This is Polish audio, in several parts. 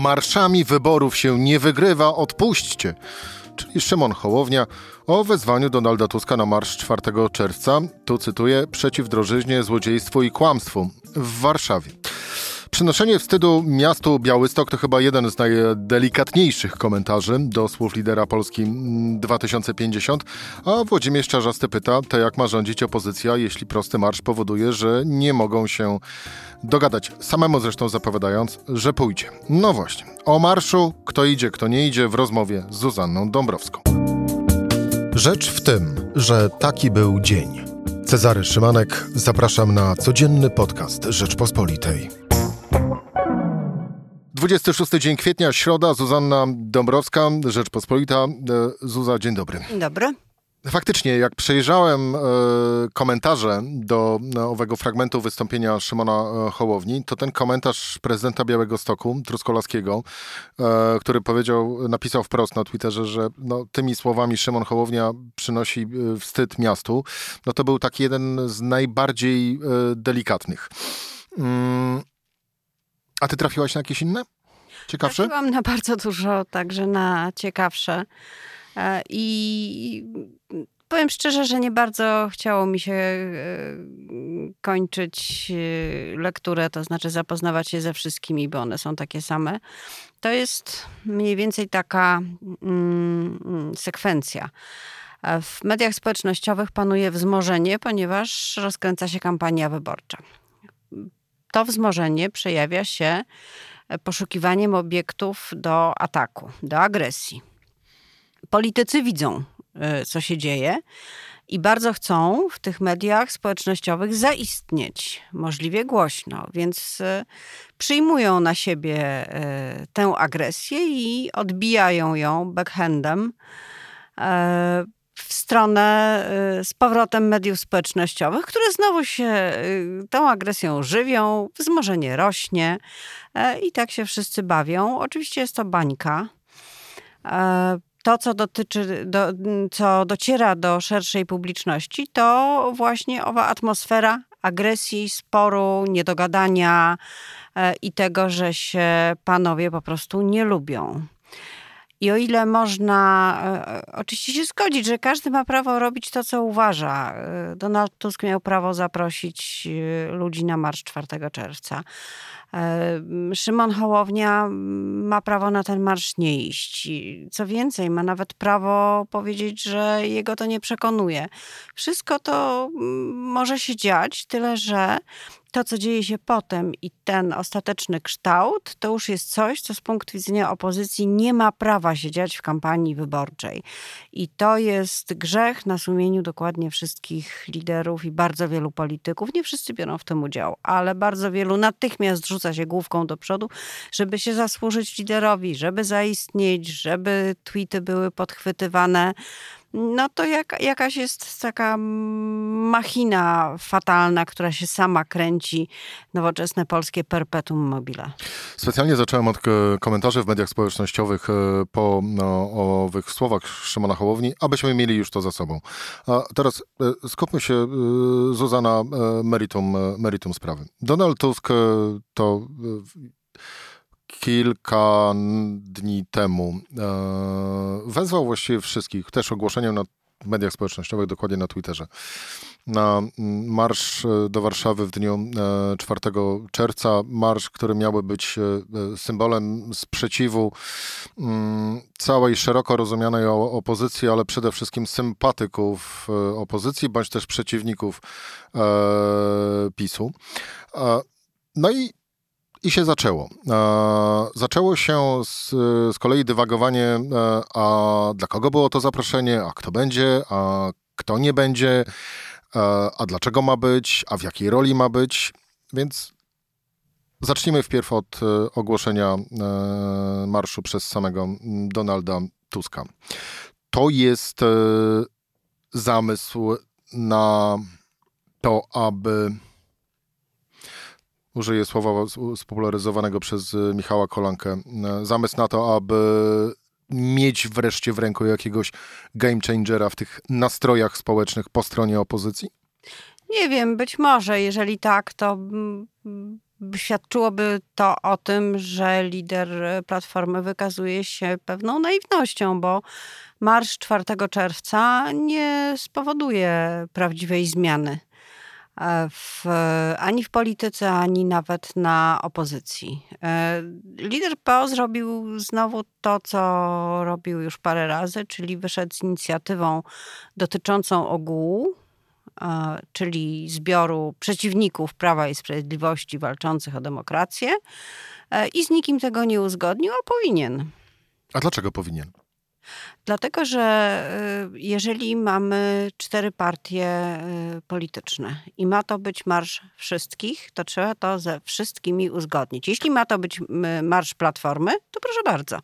Marszami wyborów się nie wygrywa, odpuśćcie. Czyli Szymon Hołownia o wezwaniu Donalda Tuska na marsz 4 czerwca, tu cytuję, przeciw drożyźnie, złodziejstwu i kłamstwu w Warszawie. Przynoszenie wstydu miastu Białystok to chyba jeden z najdelikatniejszych komentarzy do słów lidera Polski 2050, a Włodzimierz Czarzasty pyta, to jak ma rządzić opozycja, jeśli prosty marsz powoduje, że nie mogą się dogadać, samemu zresztą zapowiadając, że pójdzie. No właśnie, o marszu, kto idzie, kto nie idzie w rozmowie z Zuzanną Dąbrowską. Rzecz w tym, że taki był dzień. Cezary Szymanek, zapraszam na codzienny podcast Rzeczpospolitej. 26 dzień kwietnia, środa, Zuzanna Dąbrowska, Rzeczpospolita. E, Zuza, dzień dobry. Dzień dobry. Faktycznie, jak przejrzałem e, komentarze do e, owego fragmentu wystąpienia Szymona Hołowni, to ten komentarz prezydenta Białego Stoku, Truskolaskiego, który powiedział, napisał wprost na Twitterze, że no, tymi słowami Szymon Hołownia przynosi wstyd miastu, no to był taki jeden z najbardziej delikatnych. A ty trafiłaś na jakieś inne? Ciekawsze? Trafiłam na bardzo dużo, także na ciekawsze. E, I powiem szczerze, że nie bardzo chciało mi się e, kończyć e, lekturę, to znaczy zapoznawać się ze wszystkimi, bo one są takie same. To jest mniej więcej taka mm, sekwencja. W mediach społecznościowych panuje wzmożenie, ponieważ rozkręca się kampania wyborcza. To wzmożenie przejawia się poszukiwaniem obiektów do ataku, do agresji. Politycy widzą, e, co się dzieje i bardzo chcą w tych mediach społecznościowych zaistnieć, możliwie głośno, więc e, przyjmują na siebie e, tę agresję i odbijają ją backhandem w stronę z powrotem mediów społecznościowych, które znowu się tą agresją żywią, wzmożenie rośnie i tak się wszyscy bawią. Oczywiście jest to bańka to, co dotyczy, do, co dociera do szerszej publiczności, to właśnie owa atmosfera agresji, sporu, niedogadania e, i tego, że się panowie po prostu nie lubią. I o ile można e, oczywiście się zgodzić, że każdy ma prawo robić to, co uważa. E, Donald Tusk miał prawo zaprosić ludzi na marsz 4 czerwca. E, Szymon Hołownia ma prawo na ten marsz nie iść. Co więcej, ma nawet prawo powiedzieć, że jego to nie przekonuje. Wszystko to może się dziać, tyle że to, co dzieje się potem i ten ostateczny kształt, to już jest coś, co z punktu widzenia opozycji nie ma prawa się dziać w kampanii wyborczej. I to jest grzech na sumieniu dokładnie wszystkich liderów i bardzo wielu polityków. Nie wszyscy biorą w tym udział, ale bardzo wielu natychmiast rzuca się główką do przodu, żeby się zasłużyć liderowi, żeby zaistnieć, żeby tweety były podchwytywane no to jak, jakaś jest taka machina fatalna, która się sama kręci, nowoczesne polskie perpetuum mobile. Specjalnie zacząłem od komentarzy w mediach społecznościowych e, po no, owych słowach Szymona Hołowni, abyśmy mieli już to za sobą. A teraz e, skupmy się, e, Zuzana, meritum, meritum sprawy. Donald Tusk to kilka dni temu e, wezwał właściwie wszystkich, też ogłoszeniem na mediach społecznościowych, dokładnie na Twitterze, na marsz e, do Warszawy w dniu 4 e, czerwca. Marsz, który miałby być symbolem sprzeciwu mm, całej szeroko rozumianej opozycji, ale przede wszystkim sympatyków opozycji, bądź też przeciwników PiSu. No i i się zaczęło. E, zaczęło się z, z kolei dywagowanie, e, a dla kogo było to zaproszenie, a kto będzie, a kto nie będzie, e, a dlaczego ma być, a w jakiej roli ma być. Więc zacznijmy wpierw od ogłoszenia marszu przez samego Donalda Tuska. To jest zamysł na to, aby użyję słowa spopularyzowanego przez y, Michała Kolankę, y, zamysł na to, aby mieć wreszcie w ręku jakiegoś game changera w tych nastrojach społecznych po stronie opozycji? Nie wiem, być może. Jeżeli tak, to świadczyłoby to o tym, że lider Platformy wykazuje się pewną naiwnością, bo marsz 4 czerwca nie spowoduje prawdziwej zmiany. E, w, ani w polityce, ani nawet na opozycji. E, lider PO zrobił znowu to, co robił już parę razy, czyli wyszedł z inicjatywą dotyczącą ogółu, e, czyli zbioru przeciwników Prawa i Sprawiedliwości walczących o demokrację i z nikim tego nie uzgodnił, a powinien. A dlaczego powinien? Dlatego, że y, jeżeli mamy cztery partie y, polityczne i ma to być marsz wszystkich, to trzeba to ze wszystkimi uzgodnić. Jeśli ma to być marsz Platformy, to proszę bardzo.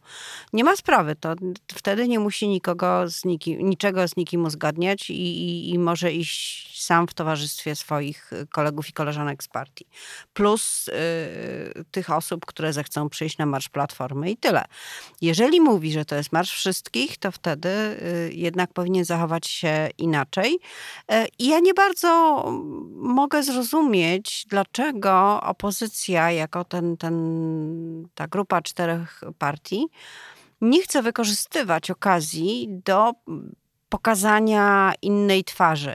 Nie ma sprawy, to wtedy nie musi nikogo z nikim, niczego z nikim uzgadniać i, i, i może iść sam w towarzystwie swoich kolegów i koleżanek z partii. Plus y, tych osób, które zechcą przyjść na marsz Platformy i tyle. Jeżeli mówi, że to jest marsz wszystkich, to wtedy y, jednak powinien zachować się inaczej. Y, I ja nie bardzo mogę zrozumieć, dlaczego opozycja, jako ten, ten, ta grupa czterech partii, nie chce wykorzystywać okazji do pokazania innej twarzy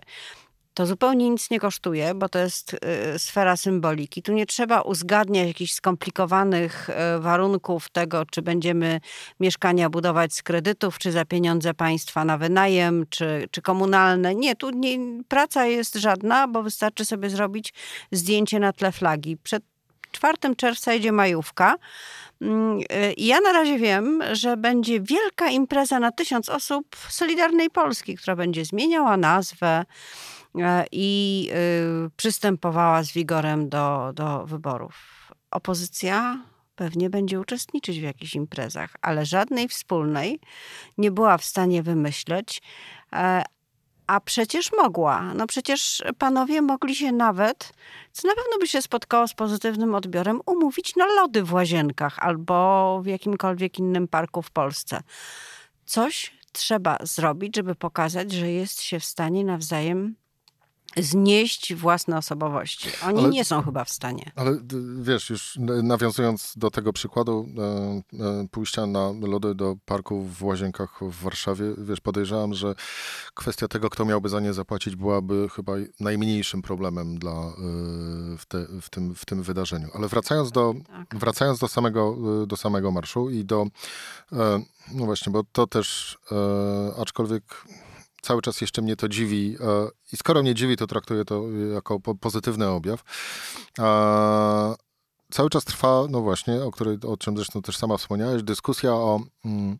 to zupełnie nic nie kosztuje, bo to jest y, sfera symboliki. Tu nie trzeba uzgadniać jakichś skomplikowanych y, warunków tego, czy będziemy mieszkania budować z kredytów, czy za pieniądze państwa na wynajem, czy, czy komunalne. Nie, tu nie, praca jest żadna, bo wystarczy sobie zrobić zdjęcie na tle flagi. Przed 4 czerwca idzie majówka. Mm, y, I ja na razie wiem, że będzie wielka impreza na tysiąc osób Solidarnej Polski, która będzie zmieniała nazwę, i y, przystępowała z wigorem do, do wyborów. Opozycja pewnie będzie uczestniczyć w jakichś imprezach, ale żadnej wspólnej nie była w stanie wymyśleć. E, a przecież mogła. No przecież panowie mogli się nawet, co na pewno by się spotkało z pozytywnym odbiorem, umówić na lody w łazienkach albo w jakimkolwiek innym parku w Polsce. Coś trzeba zrobić, żeby pokazać, że jest się w stanie nawzajem znieść własne osobowości. Oni ale, nie są chyba w stanie. Ale wiesz, już nawiązując do tego przykładu e, e, pójścia na lody do parku w Łazienkach w Warszawie, wiesz, podejrzewam, że kwestia tego, kto miałby za nie zapłacić, byłaby chyba najmniejszym problemem dla, e, w, te, w, tym, w tym wydarzeniu. Ale wracając do, tak. wracając do, samego, e, do samego marszu i do, no właśnie, bo to też, aczkolwiek cały czas jeszcze mnie to dziwi e, i skoro mnie dziwi, to traktuję to jako pozytywny objaw. Cały czas trwa, no właśnie, o, której, o czym zresztą też sama wspomniałeś, dyskusja o, mm,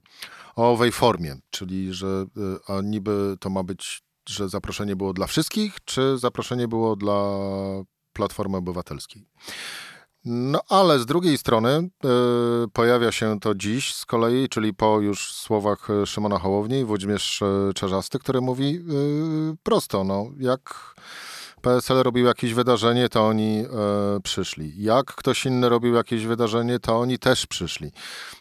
o owej formie, czyli że e, a niby to ma być, że zaproszenie było dla wszystkich, czy zaproszenie było dla Platformy Obywatelskiej. No ale z drugiej strony y, pojawia się to dziś z kolei, czyli po już słowach e, Szymona Hołowni, Włodzimierz e, Czarzasty, który mówi y, prosto, no jak PSL robił jakieś wydarzenie, to oni y, przyszli. Jak ktoś inny robił jakieś wydarzenie, to oni też przyszli.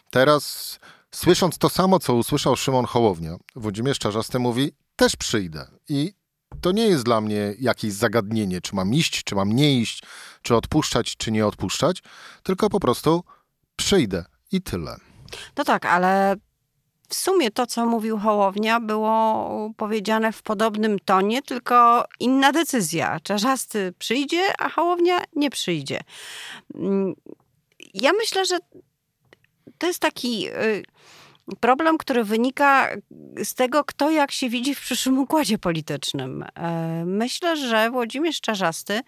Teraz słysząc to samo, co usłyszał Szymon Hołownia, Włodzimierz Czarzasty mówi, też przyjdę. I to nie jest dla mnie jakieś zagadnienie, czy mam iść, czy mam nie iść, czy odpuszczać, czy nie odpuszczać, tylko po prostu przyjdę i tyle. No tak, ale w sumie to, co mówił Hołownia, było powiedziane w podobnym tonie, tylko inna decyzja. Czarzasty przyjdzie, a Hołownia nie przyjdzie. Mm, ja myślę, że to jest taki y, problem, który wynika z tego, kto jak się widzi w przyszłym układzie politycznym. E, myślę, że Włodzimierz Czarzasty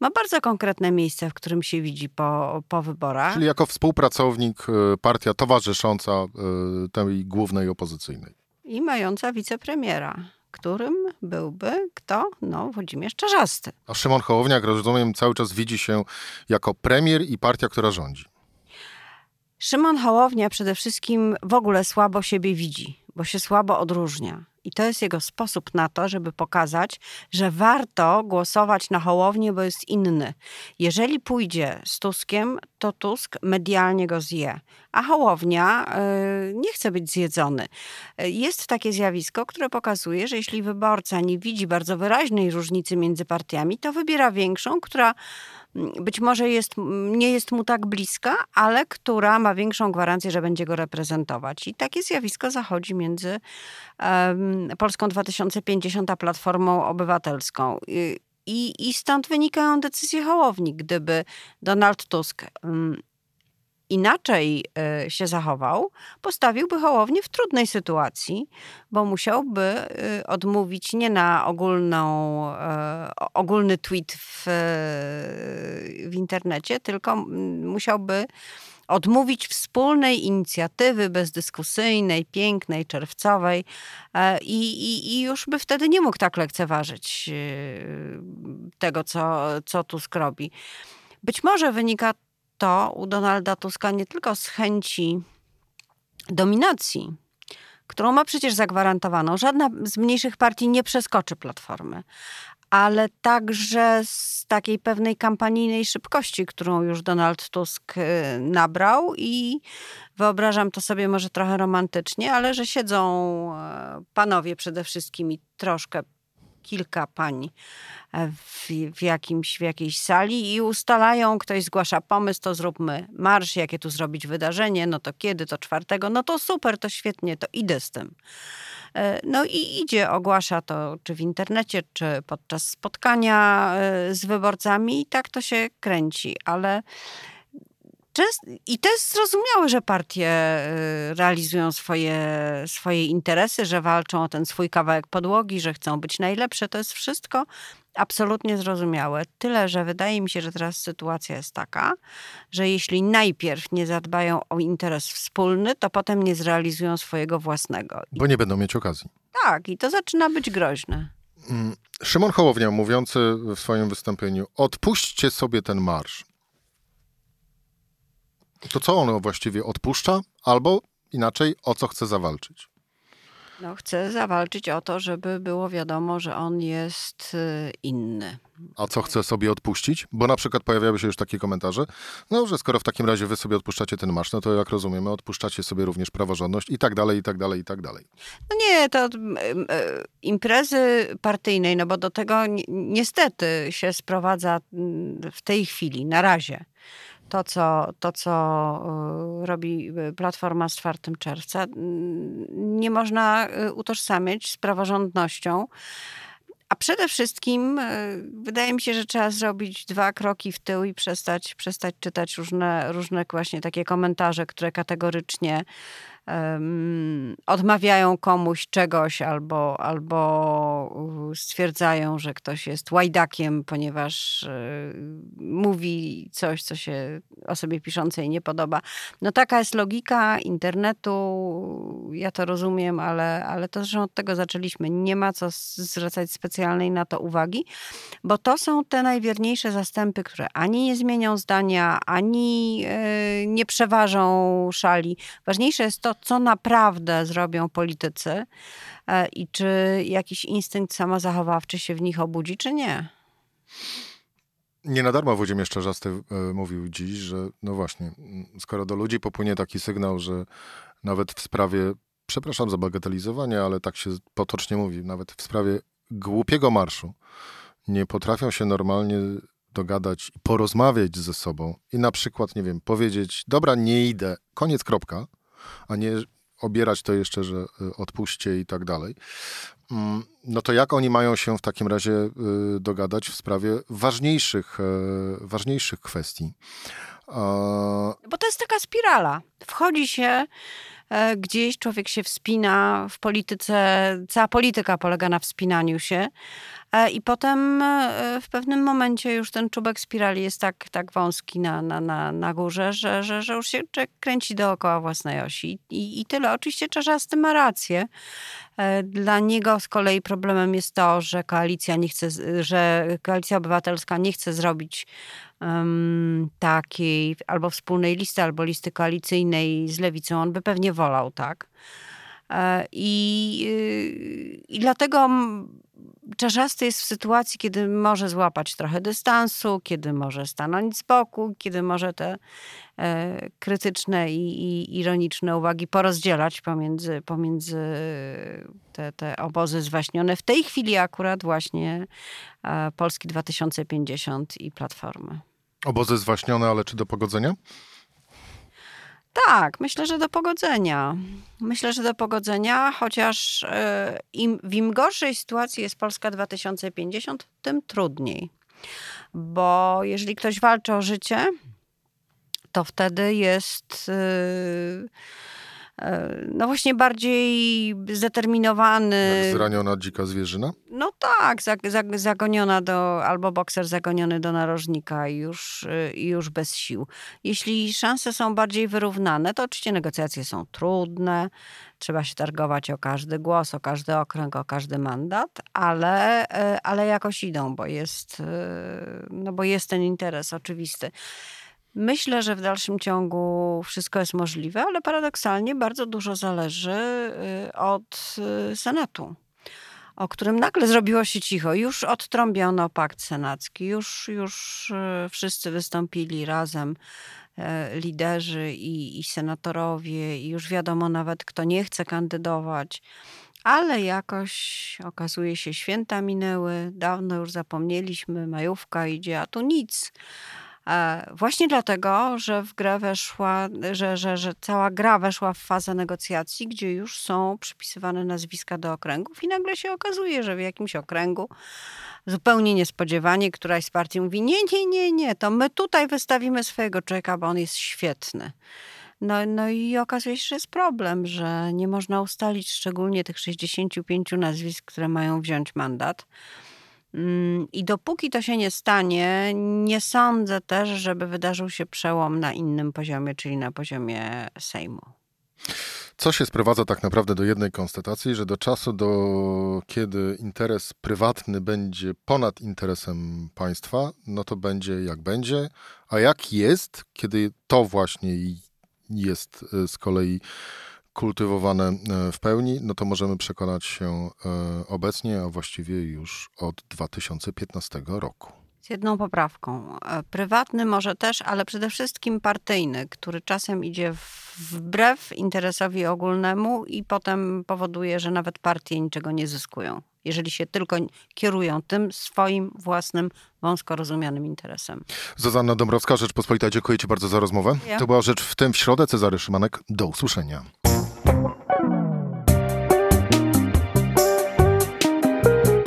ma bardzo konkretne miejsce, w którym się widzi po, po wyborach. Czyli jako współpracownik e, partia towarzysząca e, tej głównej opozycyjnej. I mająca wicepremiera którym byłby kto? No, Włodzimierz Czarzasty. A Szymon Hołowniak, rozumiem, cały czas widzi się jako premier i partia, która rządzi. Szymon Hołownia przede wszystkim w ogóle słabo siebie widzi, bo się słabo odróżnia. I to jest jego sposób na to, żeby pokazać, że warto głosować na Hołownię, bo jest inny. Jeżeli pójdzie z Tuskiem, to Tusk medialnie go zje, a Hołownia y, nie chce być zjedzony. Jest takie zjawisko, które pokazuje, że jeśli wyborca nie widzi bardzo wyraźnej różnicy między partiami, to wybiera większą, która być może jest, nie jest mu tak bliska, ale która ma większą gwarancję, że będzie go reprezentować. I takie zjawisko zachodzi między um, Polską 2050 a Platformą Obywatelską. I, I stąd wynikają decyzje Hołowni. Gdyby Donald Tusk inaczej e, się zachował, postawiłby Hołownię w trudnej sytuacji, bo musiałby e, odmówić nie na ogólną, e, ogólny tweet w, w internecie, tylko musiałby odmówić wspólnej inicjatywy bezdyskusyjnej, pięknej, czerwcowej i, i, i, już by wtedy nie mógł tak lekceważyć tego, co, co Tusk robi. Być może wynika to u Donalda Tuska nie tylko z chęci dominacji, którą ma przecież zagwarantowaną. Żadna z mniejszych partii nie przeskoczy platformy, ale także z takiej pewnej kampanijnej szybkości, którą już Donald Tusk y, nabrał i wyobrażam to sobie może trochę romantycznie, ale że siedzą e, panowie przede wszystkim i troszkę kilka pań w, w, jakimś, w jakiejś sali i ustalają, ktoś zgłasza pomysł, to zróbmy marsz, jakie tu zrobić wydarzenie, no to kiedy, to czwartego, no to super, to świetnie, to idę z tym. E, no i idzie, ogłasza to czy w internecie, czy podczas spotkania e, z wyborcami i tak to się kręci, ale i to jest zrozumiałe, że partie y, realizują swoje, swoje interesy, że walczą o ten swój kawałek podłogi, że chcą być najlepsze. To jest wszystko absolutnie zrozumiałe. Tyle, że wydaje mi się, że teraz sytuacja jest taka, że jeśli najpierw nie zadbają o interes wspólny, to potem nie zrealizują swojego własnego. Bo nie będą mieć okazji. Tak, i to zaczyna być groźne. Mm, Szymon Hołownia mówiący w swoim wystąpieniu: odpuśćcie sobie ten marsz. To co on właściwie odpuszcza? Albo inaczej, o co chce zawalczyć? No, chce zawalczyć o to, żeby było wiadomo, że on jest y, inny. A co chce sobie odpuścić? Bo na przykład pojawiały się już takie komentarze, no, że skoro w takim razie wy sobie odpuszczacie ten marsz, no to jak rozumiemy, odpuszczacie sobie również praworządność i tak dalej, i tak dalej, i tak dalej. No nie, to imprezy partyjnej, no bo do tego ni niestety się sprowadza w tej chwili, na razie to, co, to, co y, robi y, Platforma z 4 czerwca, nie można y, utożsamiać z praworządnością. A przede wszystkim wydaje mi się, że trzeba zrobić dwa kroki w tył i przestać, przestać czytać różne, różne właśnie takie komentarze, które kategorycznie odmawiają komuś czegoś albo, albo stwierdzają, że ktoś jest łajdakiem, ponieważ e, mówi coś, co się osobie piszącej nie podoba. No taka jest logika internetu, ja to rozumiem, ale, ale to zresztą od tego zaczęliśmy. Nie ma co zwracać specjalnej na to uwagi, bo to są te najwierniejsze zastępy, które ani nie zmienią zdania, ani e, nie przeważą szali. Ważniejsze jest to, co naprawdę zrobią politycy e, i czy jakiś instynkt samozachowawczy się w nich obudzi, czy nie. Nie na darmo Włodzimierz Czarzasty e, mówił dziś, że no właśnie, skoro do ludzi popłynie taki sygnał, że nawet w sprawie, przepraszam za bagatelizowanie, ale tak się potocznie mówi, nawet w sprawie głupiego marszu nie potrafią się normalnie dogadać porozmawiać ze sobą i na przykład, nie wiem, powiedzieć, dobra, nie idę, koniec, kropka, a nie obierać to jeszcze, że y, odpuśćcie i tak dalej. Mm, no to jak oni mają się w takim razie y, dogadać w sprawie ważniejszych, e, ważniejszych kwestii? Bo to jest taka spirala. Wchodzi się e, gdzieś, człowiek się wspina w polityce, cała polityka polega na wspinaniu się, I potem e, w pewnym momencie już ten czubek spirali jest tak, tak wąski na, na, na, na górze, że, że, że już się kręci dookoła własnej osi. I, i tyle. Oczywiście Czarzasty ma rację. E, dla niego z kolei problemem jest to, że koalicja nie chce, że koalicja obywatelska nie chce zrobić um, takiej albo wspólnej listy, albo listy koalicyjnej z lewicą. On by pewnie wolał, tak. I, y, i dlatego Czarzasty jest w sytuacji, kiedy może złapać trochę dystansu, kiedy może stanąć z boku, kiedy może te e, krytyczne i, i, ironiczne uwagi porozdzielać pomiędzy, pomiędzy te, te obozy zwaśnione. W tej chwili akurat właśnie e, Polski 2050 i Platformy. Obozy zwaśnione, ale czy do pogodzenia? Tak, myślę, że do pogodzenia. Myślę, że do pogodzenia, chociaż e, im, w im gorszej sytuacji jest Polska 2050, tym trudniej. Bo jeżeli ktoś walczy o życie, to wtedy jest. Yy, no właśnie bardziej zdeterminowany. Jak zraniona dzika zwierzyna? No tak, zagoniona do, albo bokser zagoniony do narożnika i już, i już bez sił. Jeśli szanse są bardziej wyrównane, to oczywiście negocjacje są trudne, trzeba się targować o każdy głos, o każdy okręg, o każdy mandat, ale, e, ale jakoś idą, bo jest, e, no bo jest ten interes oczywisty. Myślę, że w dalszym ciągu wszystko jest możliwe, ale paradoksalnie bardzo dużo zależy y, od y, Senatu, o którym nagle zrobiło się cicho. Już odtrąbiono pakt senacki, już, już y, wszyscy wystąpili razem, liderzy i, i senatorowie, i już wiadomo nawet, kto nie chce kandydować. Ale jakoś okazuje się, święta minęły, dawno już zapomnieliśmy, majówka idzie, a tu nic. E, właśnie dlatego, że w grę weszła, że, że, że cała gra weszła w fazę negocjacji, gdzie już są przypisywane nazwiska do okręgów i nagle się okazuje, że w jakimś okręgu zupełnie niespodziewanie któraś z partii mówi nie, nie, nie, nie, to my tutaj wystawimy swojego człowieka, bo on jest świetny. No, no i okazuje się, że jest problem, że nie można ustalić szczególnie tych 65 nazwisk, które mają wziąć mandat. Mm, I dopóki to się nie stanie, nie sądzę też, żeby wydarzył się przełom na innym poziomie, czyli na poziomie Sejmu. Co się sprowadza tak naprawdę do jednej konstatacji, że do czasu, do kiedy interes prywatny będzie ponad interesem państwa, no to będzie jak będzie, a jak jest, kiedy to właśnie jest e, z kolei kultywowane e, w pełni, no to możemy przekonać się e, obecnie, a właściwie już od 2015 roku. Z jedną poprawką. E, prywatny może też, ale przede wszystkim partyjny, który czasem idzie wbrew interesowi ogólnemu i potem powoduje, że nawet partie niczego nie zyskują jeżeli się tylko kierują tym swoim własnym, wąsko rozumianym interesem. Zuzanna Dąbrowska, Rzeczpospolita, dziękuję Ci bardzo za rozmowę. To była Rzecz w tym w środę. Cezary Szymanek, do usłyszenia.